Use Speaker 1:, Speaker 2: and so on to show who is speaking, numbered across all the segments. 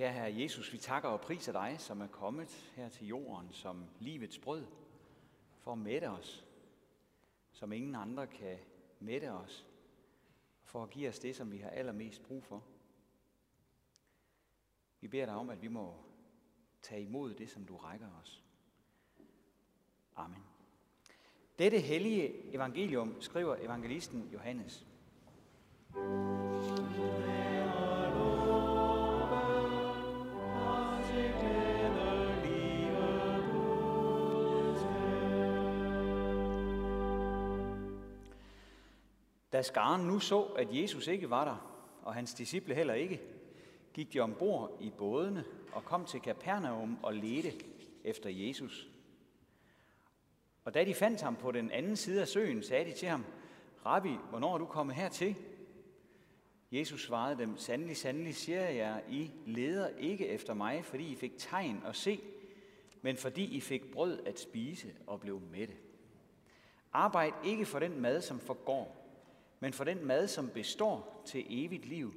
Speaker 1: Kære Herre Jesus, vi takker og priser dig, som er kommet her til jorden som livets brød, for at mætte os, som ingen andre kan mætte os, for at give os det, som vi har allermest brug for. Vi beder dig om, at vi må tage imod det, som du rækker os. Amen. Dette hellige evangelium skriver evangelisten Johannes. Da skaren nu så, at Jesus ikke var der, og hans disciple heller ikke, gik de ombord i bådene og kom til Kapernaum og ledte efter Jesus. Og da de fandt ham på den anden side af søen, sagde de til ham, Rabbi, hvornår er du kommet hertil? Jesus svarede dem, sandelig, sandelig siger jeg, jer, I leder ikke efter mig, fordi I fik tegn at se, men fordi I fik brød at spise og blev mætte. Arbejd ikke for den mad, som forgår, men for den mad, som består til evigt liv,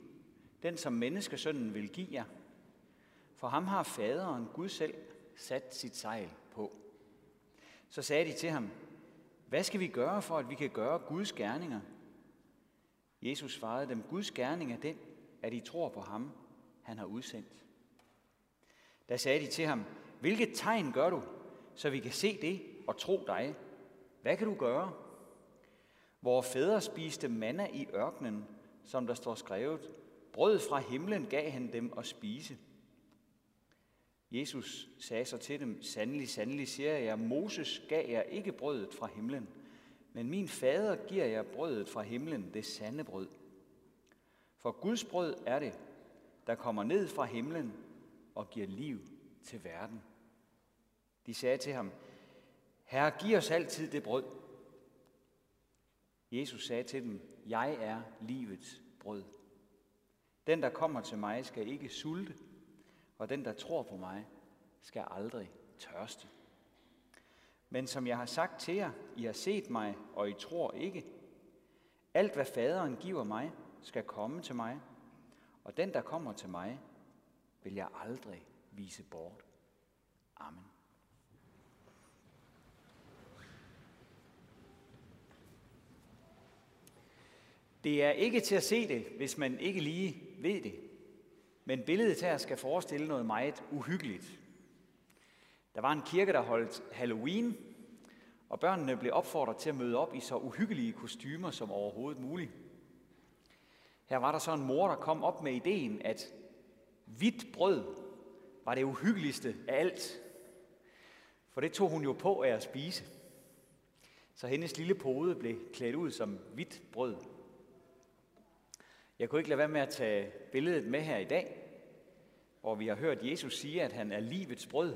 Speaker 1: den som menneskesønnen vil give jer. For ham har faderen, Gud selv, sat sit sejl på. Så sagde de til ham, hvad skal vi gøre for, at vi kan gøre Guds gerninger? Jesus svarede dem, Guds gerning er den, at I tror på ham, han har udsendt. Da sagde de til ham, hvilket tegn gør du, så vi kan se det og tro dig? Hvad kan du gøre? Vore fædre spiste manna i ørkenen, som der står skrevet, brød fra himlen gav han dem at spise. Jesus sagde så til dem, sandelig, sandelig siger jeg, Moses gav jer ikke brødet fra himlen, men min fader giver jer brødet fra himlen, det sande brød. For Guds brød er det, der kommer ned fra himlen og giver liv til verden. De sagde til ham, Herre, giv os altid det brød. Jesus sagde til dem, jeg er livets brød. Den, der kommer til mig, skal ikke sulte, og den, der tror på mig, skal aldrig tørste. Men som jeg har sagt til jer, I har set mig, og I tror ikke. Alt, hvad faderen giver mig, skal komme til mig, og den, der kommer til mig, vil jeg aldrig vise bort. Amen. Det er ikke til at se det, hvis man ikke lige ved det. Men billedet her skal forestille noget meget uhyggeligt. Der var en kirke, der holdt Halloween, og børnene blev opfordret til at møde op i så uhyggelige kostymer som overhovedet muligt. Her var der så en mor, der kom op med ideen, at hvidt brød var det uhyggeligste af alt. For det tog hun jo på af at spise. Så hendes lille pode blev klædt ud som hvidt brød. Jeg kunne ikke lade være med at tage billedet med her i dag, hvor vi har hørt Jesus sige, at han er livets brød.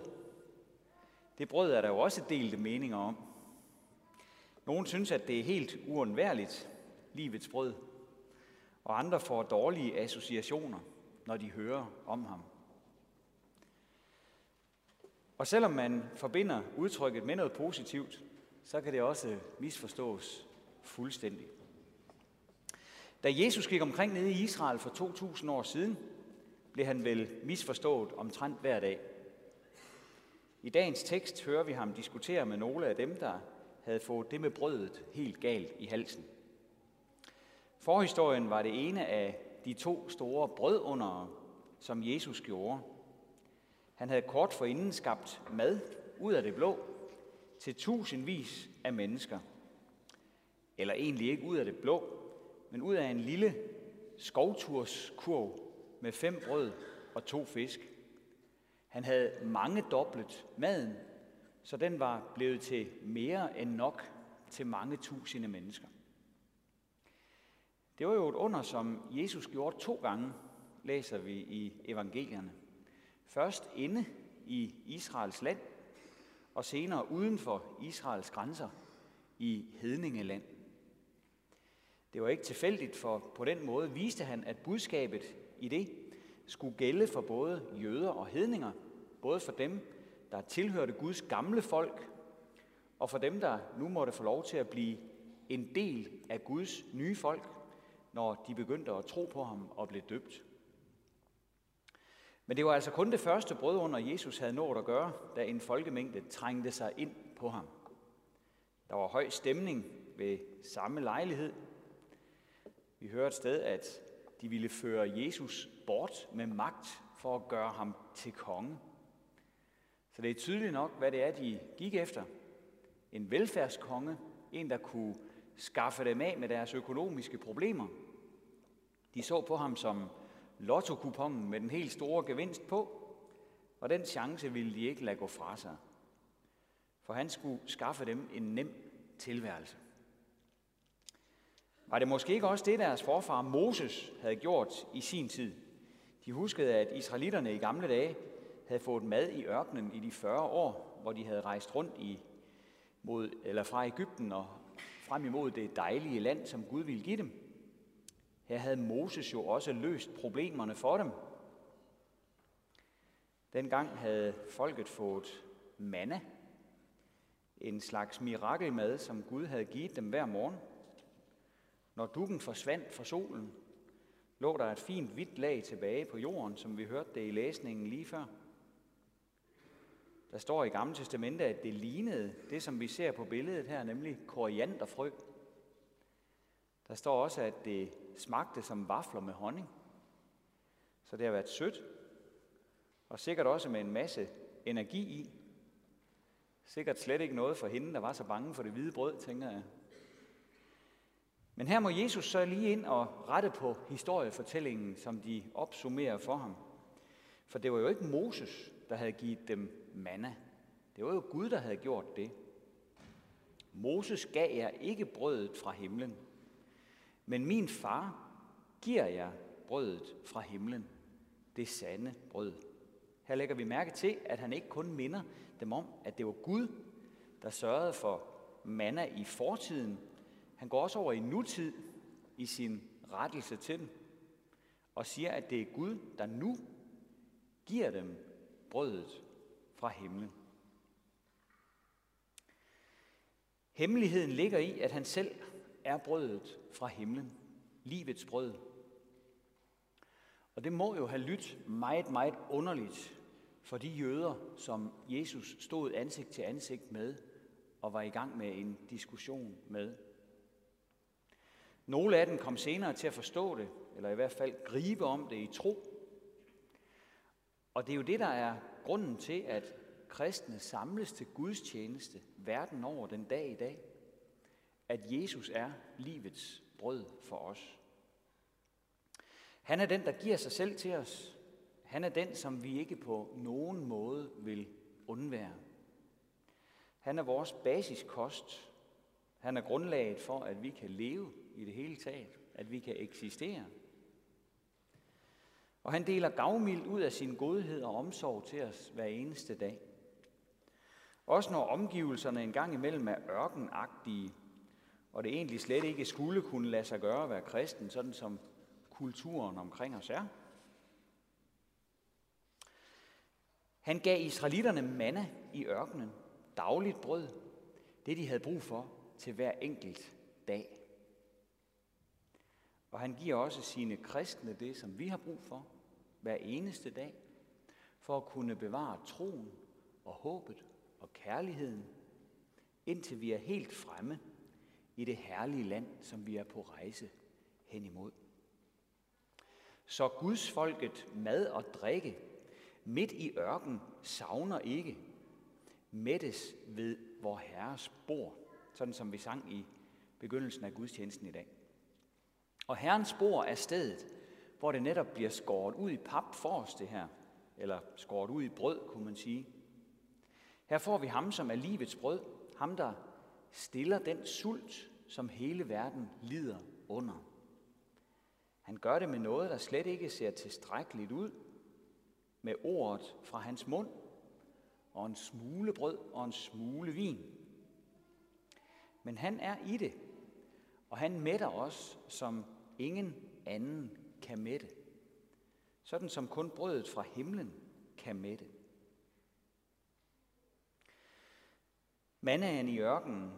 Speaker 1: Det brød er der jo også delte meninger om. Nogle synes, at det er helt uundværligt, livets brød, og andre får dårlige associationer, når de hører om ham. Og selvom man forbinder udtrykket med noget positivt, så kan det også misforstås fuldstændig. Da Jesus gik omkring nede i Israel for 2000 år siden, blev han vel misforstået omtrent hver dag. I dagens tekst hører vi ham diskutere med nogle af dem, der havde fået det med brødet helt galt i halsen. Forhistorien var det ene af de to store brødundere, som Jesus gjorde. Han havde kort forinden skabt mad ud af det blå til tusindvis af mennesker. Eller egentlig ikke ud af det blå, men ud af en lille skovturskurv med fem brød og to fisk. Han havde mange dobblet maden, så den var blevet til mere end nok til mange tusinde mennesker. Det var jo et under, som Jesus gjorde to gange, læser vi i evangelierne. Først inde i Israels land, og senere uden for Israels grænser i Hedningeland. Det var ikke tilfældigt, for på den måde viste han, at budskabet i det skulle gælde for både jøder og hedninger, både for dem, der tilhørte Guds gamle folk, og for dem, der nu måtte få lov til at blive en del af Guds nye folk, når de begyndte at tro på ham og blev døbt. Men det var altså kun det første brød under Jesus havde nået at gøre, da en folkemængde trængte sig ind på ham. Der var høj stemning ved samme lejlighed. Vi hører et sted, at de ville føre Jesus bort med magt for at gøre ham til konge. Så det er tydeligt nok, hvad det er, de gik efter. En velfærdskonge, en der kunne skaffe dem af med deres økonomiske problemer. De så på ham som lotto med den helt store gevinst på, og den chance ville de ikke lade gå fra sig. For han skulle skaffe dem en nem tilværelse. Var det måske ikke også det, deres forfar Moses havde gjort i sin tid? De huskede, at israelitterne i gamle dage havde fået mad i ørkenen i de 40 år, hvor de havde rejst rundt i, mod, eller fra Ægypten og frem imod det dejlige land, som Gud ville give dem. Her havde Moses jo også løst problemerne for dem. Dengang havde folket fået manna, en slags mirakelmad, som Gud havde givet dem hver morgen. Når dukken forsvandt fra solen, lå der et fint hvidt lag tilbage på jorden, som vi hørte det i læsningen lige før. Der står i Gamle Testamente, at det lignede det, som vi ser på billedet her, nemlig korianderfrø. Der står også, at det smagte som vafler med honning. Så det har været sødt, og sikkert også med en masse energi i. Sikkert slet ikke noget for hende, der var så bange for det hvide brød, tænker jeg. Men her må Jesus så lige ind og rette på historiefortællingen, som de opsummerer for ham. For det var jo ikke Moses, der havde givet dem manna. Det var jo Gud, der havde gjort det. Moses gav jer ikke brødet fra himlen, men min far giver jer brødet fra himlen, det sande brød. Her lægger vi mærke til, at han ikke kun minder dem om, at det var Gud, der sørgede for manna i fortiden. Han går også over i nutid i sin rettelse til dem, og siger, at det er Gud, der nu giver dem brødet fra himlen. Hemmeligheden ligger i, at han selv er brødet fra himlen, livets brød. Og det må jo have lyttet meget, meget underligt for de jøder, som Jesus stod ansigt til ansigt med og var i gang med en diskussion med. Nogle af dem kom senere til at forstå det, eller i hvert fald gribe om det i tro. Og det er jo det, der er grunden til, at kristne samles til Guds tjeneste verden over den dag i dag. At Jesus er livets brød for os. Han er den, der giver sig selv til os. Han er den, som vi ikke på nogen måde vil undvære. Han er vores basiskost. Han er grundlaget for, at vi kan leve i det hele taget. At vi kan eksistere. Og han deler gavmildt ud af sin godhed og omsorg til os hver eneste dag. Også når omgivelserne engang imellem er ørkenagtige, og det egentlig slet ikke skulle kunne lade sig gøre at være kristen, sådan som kulturen omkring os er. Han gav israelitterne manna i ørkenen, dagligt brød, det de havde brug for til hver enkelt dag. Og han giver også sine kristne det, som vi har brug for hver eneste dag, for at kunne bevare troen og håbet og kærligheden, indtil vi er helt fremme i det herlige land, som vi er på rejse hen imod. Så Guds folket mad og drikke midt i ørken savner ikke, mættes ved vor Herres bord, sådan som vi sang i begyndelsen af gudstjenesten i dag. Og Herrens spor er stedet, hvor det netop bliver skåret ud i pap for os det her, eller skåret ud i brød, kunne man sige. Her får vi ham, som er livets brød, ham, der stiller den sult, som hele verden lider under. Han gør det med noget, der slet ikke ser tilstrækkeligt ud, med ordet fra hans mund, og en smule brød og en smule vin. Men han er i det, og han mætter os, som ingen anden kan mætte. Sådan som kun brødet fra himlen kan mætte. Mandagen i ørkenen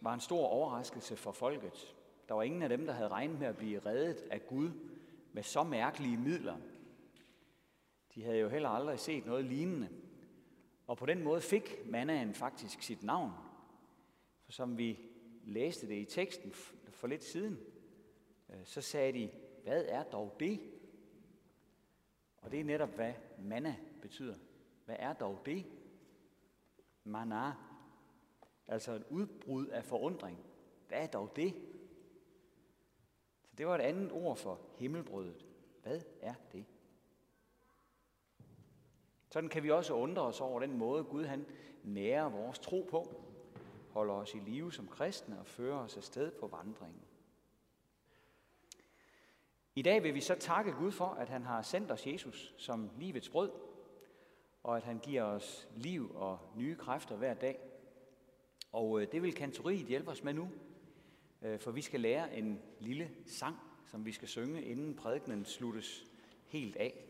Speaker 1: var en stor overraskelse for folket. Der var ingen af dem, der havde regnet med at blive reddet af Gud med så mærkelige midler. De havde jo heller aldrig set noget lignende. Og på den måde fik mannaen faktisk sit navn. For som vi læste det i teksten for lidt siden, øh, så sagde de, hvad er dog det? Og det er netop, hvad manna betyder. Hvad er dog det? Mana. Altså et udbrud af forundring. Hvad er dog det? Så det var et andet ord for himmelbrødet. Hvad er det? Sådan kan vi også undre os over den måde, Gud han nærer vores tro på, holder os i live som kristne og fører os afsted på vandringen. I dag vil vi så takke Gud for, at han har sendt os Jesus som livets brød, og at han giver os liv og nye kræfter hver dag. Og øh, det vil kantoriet hjælpe os med nu, øh, for vi skal lære en lille sang, som vi skal synge, inden prædikenen sluttes helt af.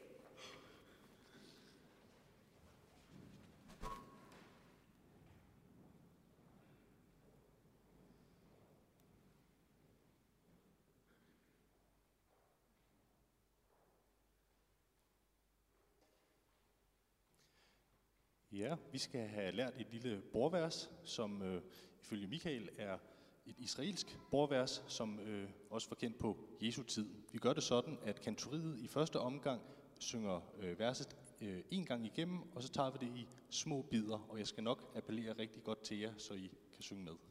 Speaker 2: Ja, vi skal have lært et lille borvers, som øh, ifølge Michael er et israelsk borvers, som øh, også var kendt på Jesu tid. Vi gør det sådan, at kantoriet i første omgang synger øh, verset øh, en gang igennem, og så tager vi det i små bidder, og jeg skal nok appellere rigtig godt til jer, så I kan synge med.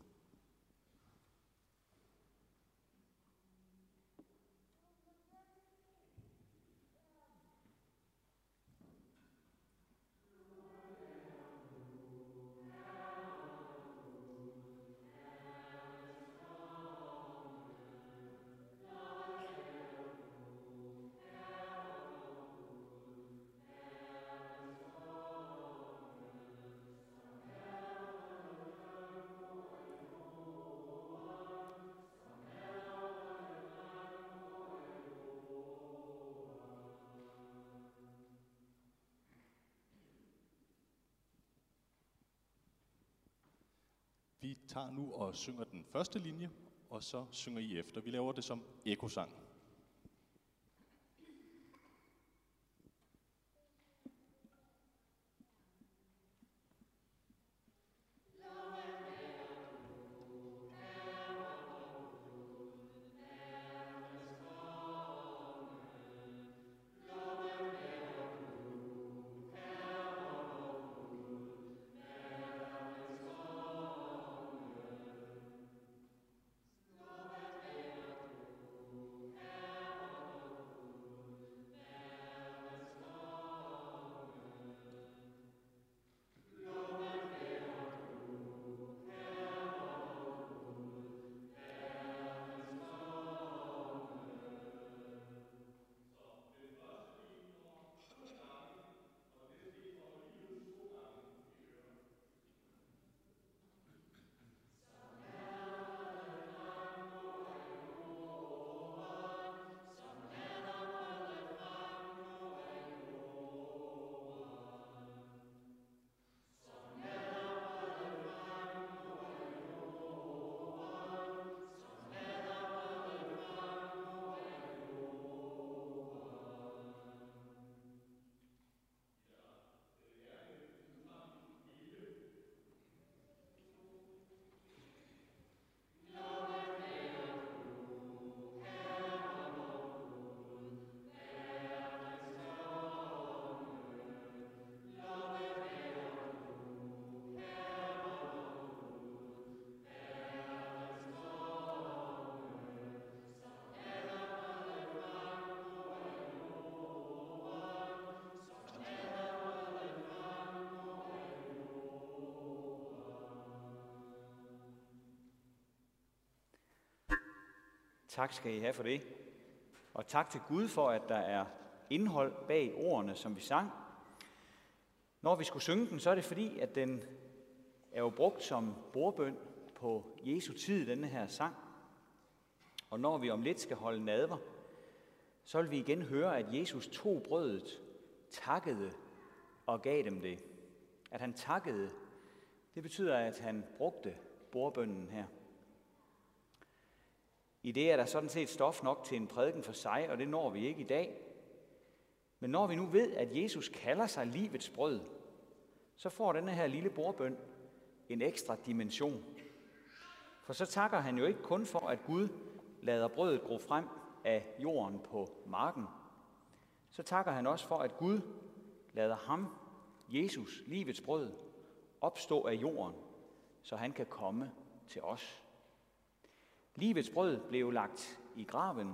Speaker 2: Vi tager nu og synger den første linje, og så synger I efter. Vi laver det som ekosang.
Speaker 1: Tak skal I have for det. Og tak til Gud for, at der er indhold bag ordene, som vi sang. Når vi skulle synge den, så er det fordi, at den er jo brugt som bordbøn på Jesu tid, denne her sang. Og når vi om lidt skal holde nadver, så vil vi igen høre, at Jesus tog brødet, takkede og gav dem det. At han takkede, det betyder, at han brugte bordbønnen her. I det er der sådan set stof nok til en prædiken for sig, og det når vi ikke i dag. Men når vi nu ved, at Jesus kalder sig livets brød, så får denne her lille bordbøn en ekstra dimension. For så takker han jo ikke kun for, at Gud lader brødet gro frem af jorden på marken. Så takker han også for, at Gud lader ham, Jesus, livets brød, opstå af jorden, så han kan komme til os. Livets brød blev lagt i graven,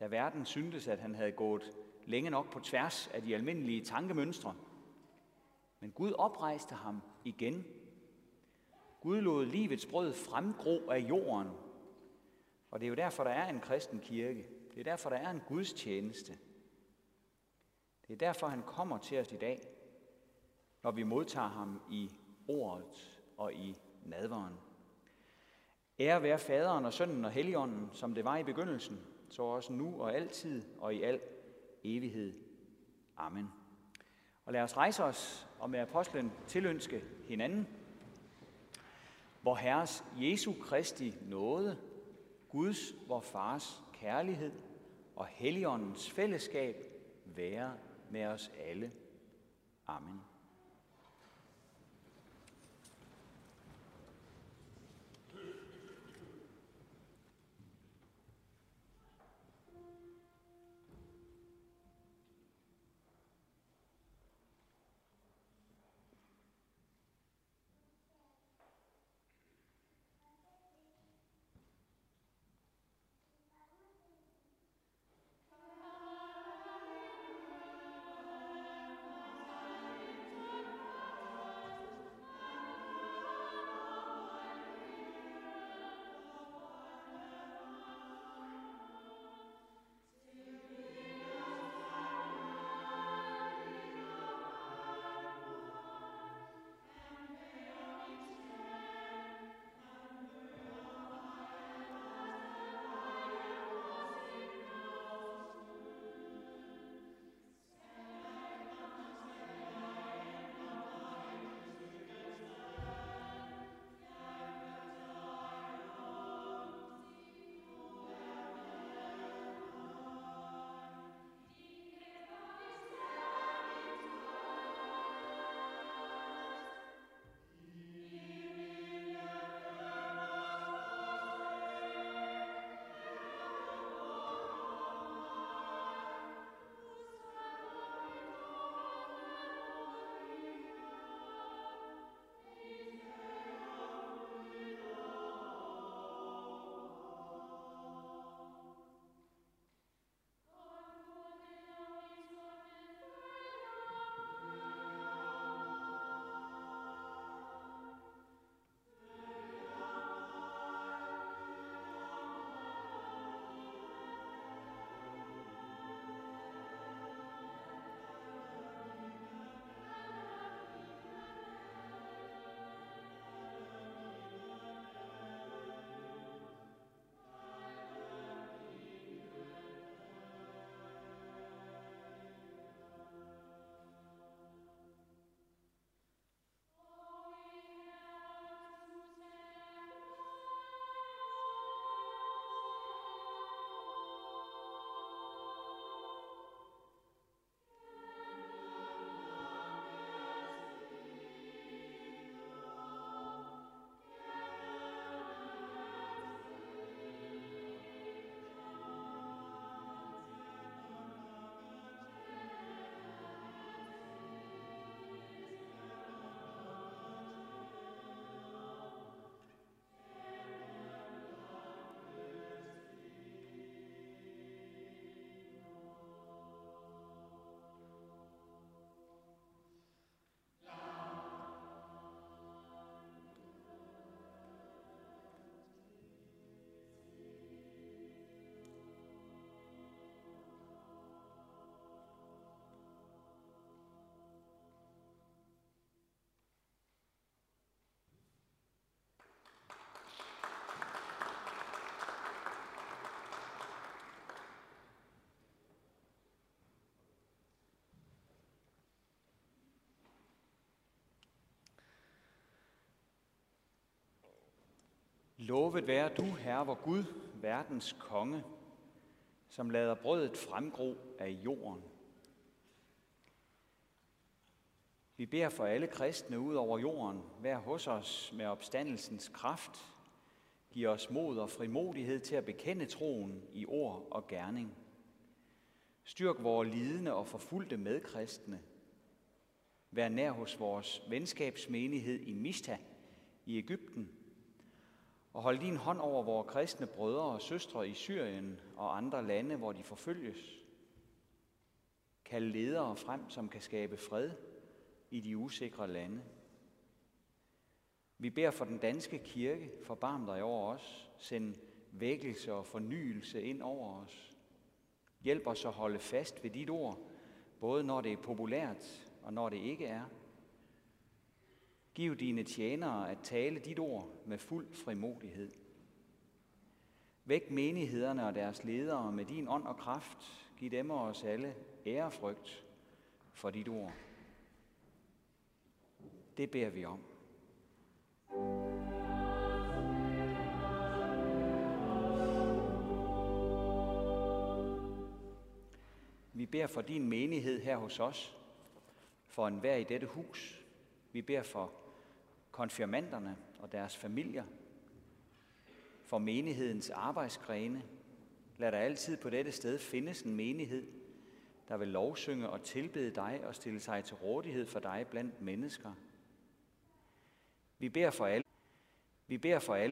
Speaker 1: da verden syntes, at han havde gået længe nok på tværs af de almindelige tankemønstre. Men Gud oprejste ham igen. Gud lod livets brød fremgro af jorden. Og det er jo derfor, der er en kristen kirke. Det er derfor, der er en Guds tjeneste. Det er derfor, han kommer til os i dag, når vi modtager ham i ordet og i nadveren. Ære være faderen og sønnen og helligånden, som det var i begyndelsen, så også nu og altid og i al evighed. Amen. Og lad os rejse os og med apostlen tilønske hinanden, hvor Herres Jesu Kristi nåde, Guds, vor Fars kærlighed og Helligåndens fællesskab være med os alle. Amen. Lovet være du, Herre, vor Gud, verdens konge, som lader brødet fremgro af jorden. Vi beder for alle kristne ud over jorden. Vær hos os med opstandelsens kraft. Giv os mod og frimodighed til at bekende troen i ord og gerning. Styrk vores lidende og forfulgte medkristne. Vær nær hos vores venskabsmenighed i Mista i Ægypten. Og hold din hånd over vores kristne brødre og søstre i Syrien og andre lande, hvor de forfølges. Kald ledere frem, som kan skabe fred i de usikre lande. Vi beder for den danske kirke, forbarm dig over os, send vækkelse og fornyelse ind over os. Hjælp os at holde fast ved dit ord, både når det er populært og når det ikke er. Giv dine tjenere at tale dit ord med fuld frimodighed. Væk menighederne og deres ledere med din ånd og kraft. Giv dem og os alle ærefrygt for dit ord. Det beder vi om. Vi beder for din menighed her hos os, for enhver i dette hus. Vi beder for konfirmanderne og deres familier, for menighedens arbejdsgrene. Lad der altid på dette sted findes en menighed, der vil lovsynge og tilbede dig og stille sig til rådighed for dig blandt mennesker. Vi beder for alle, vi beder for alle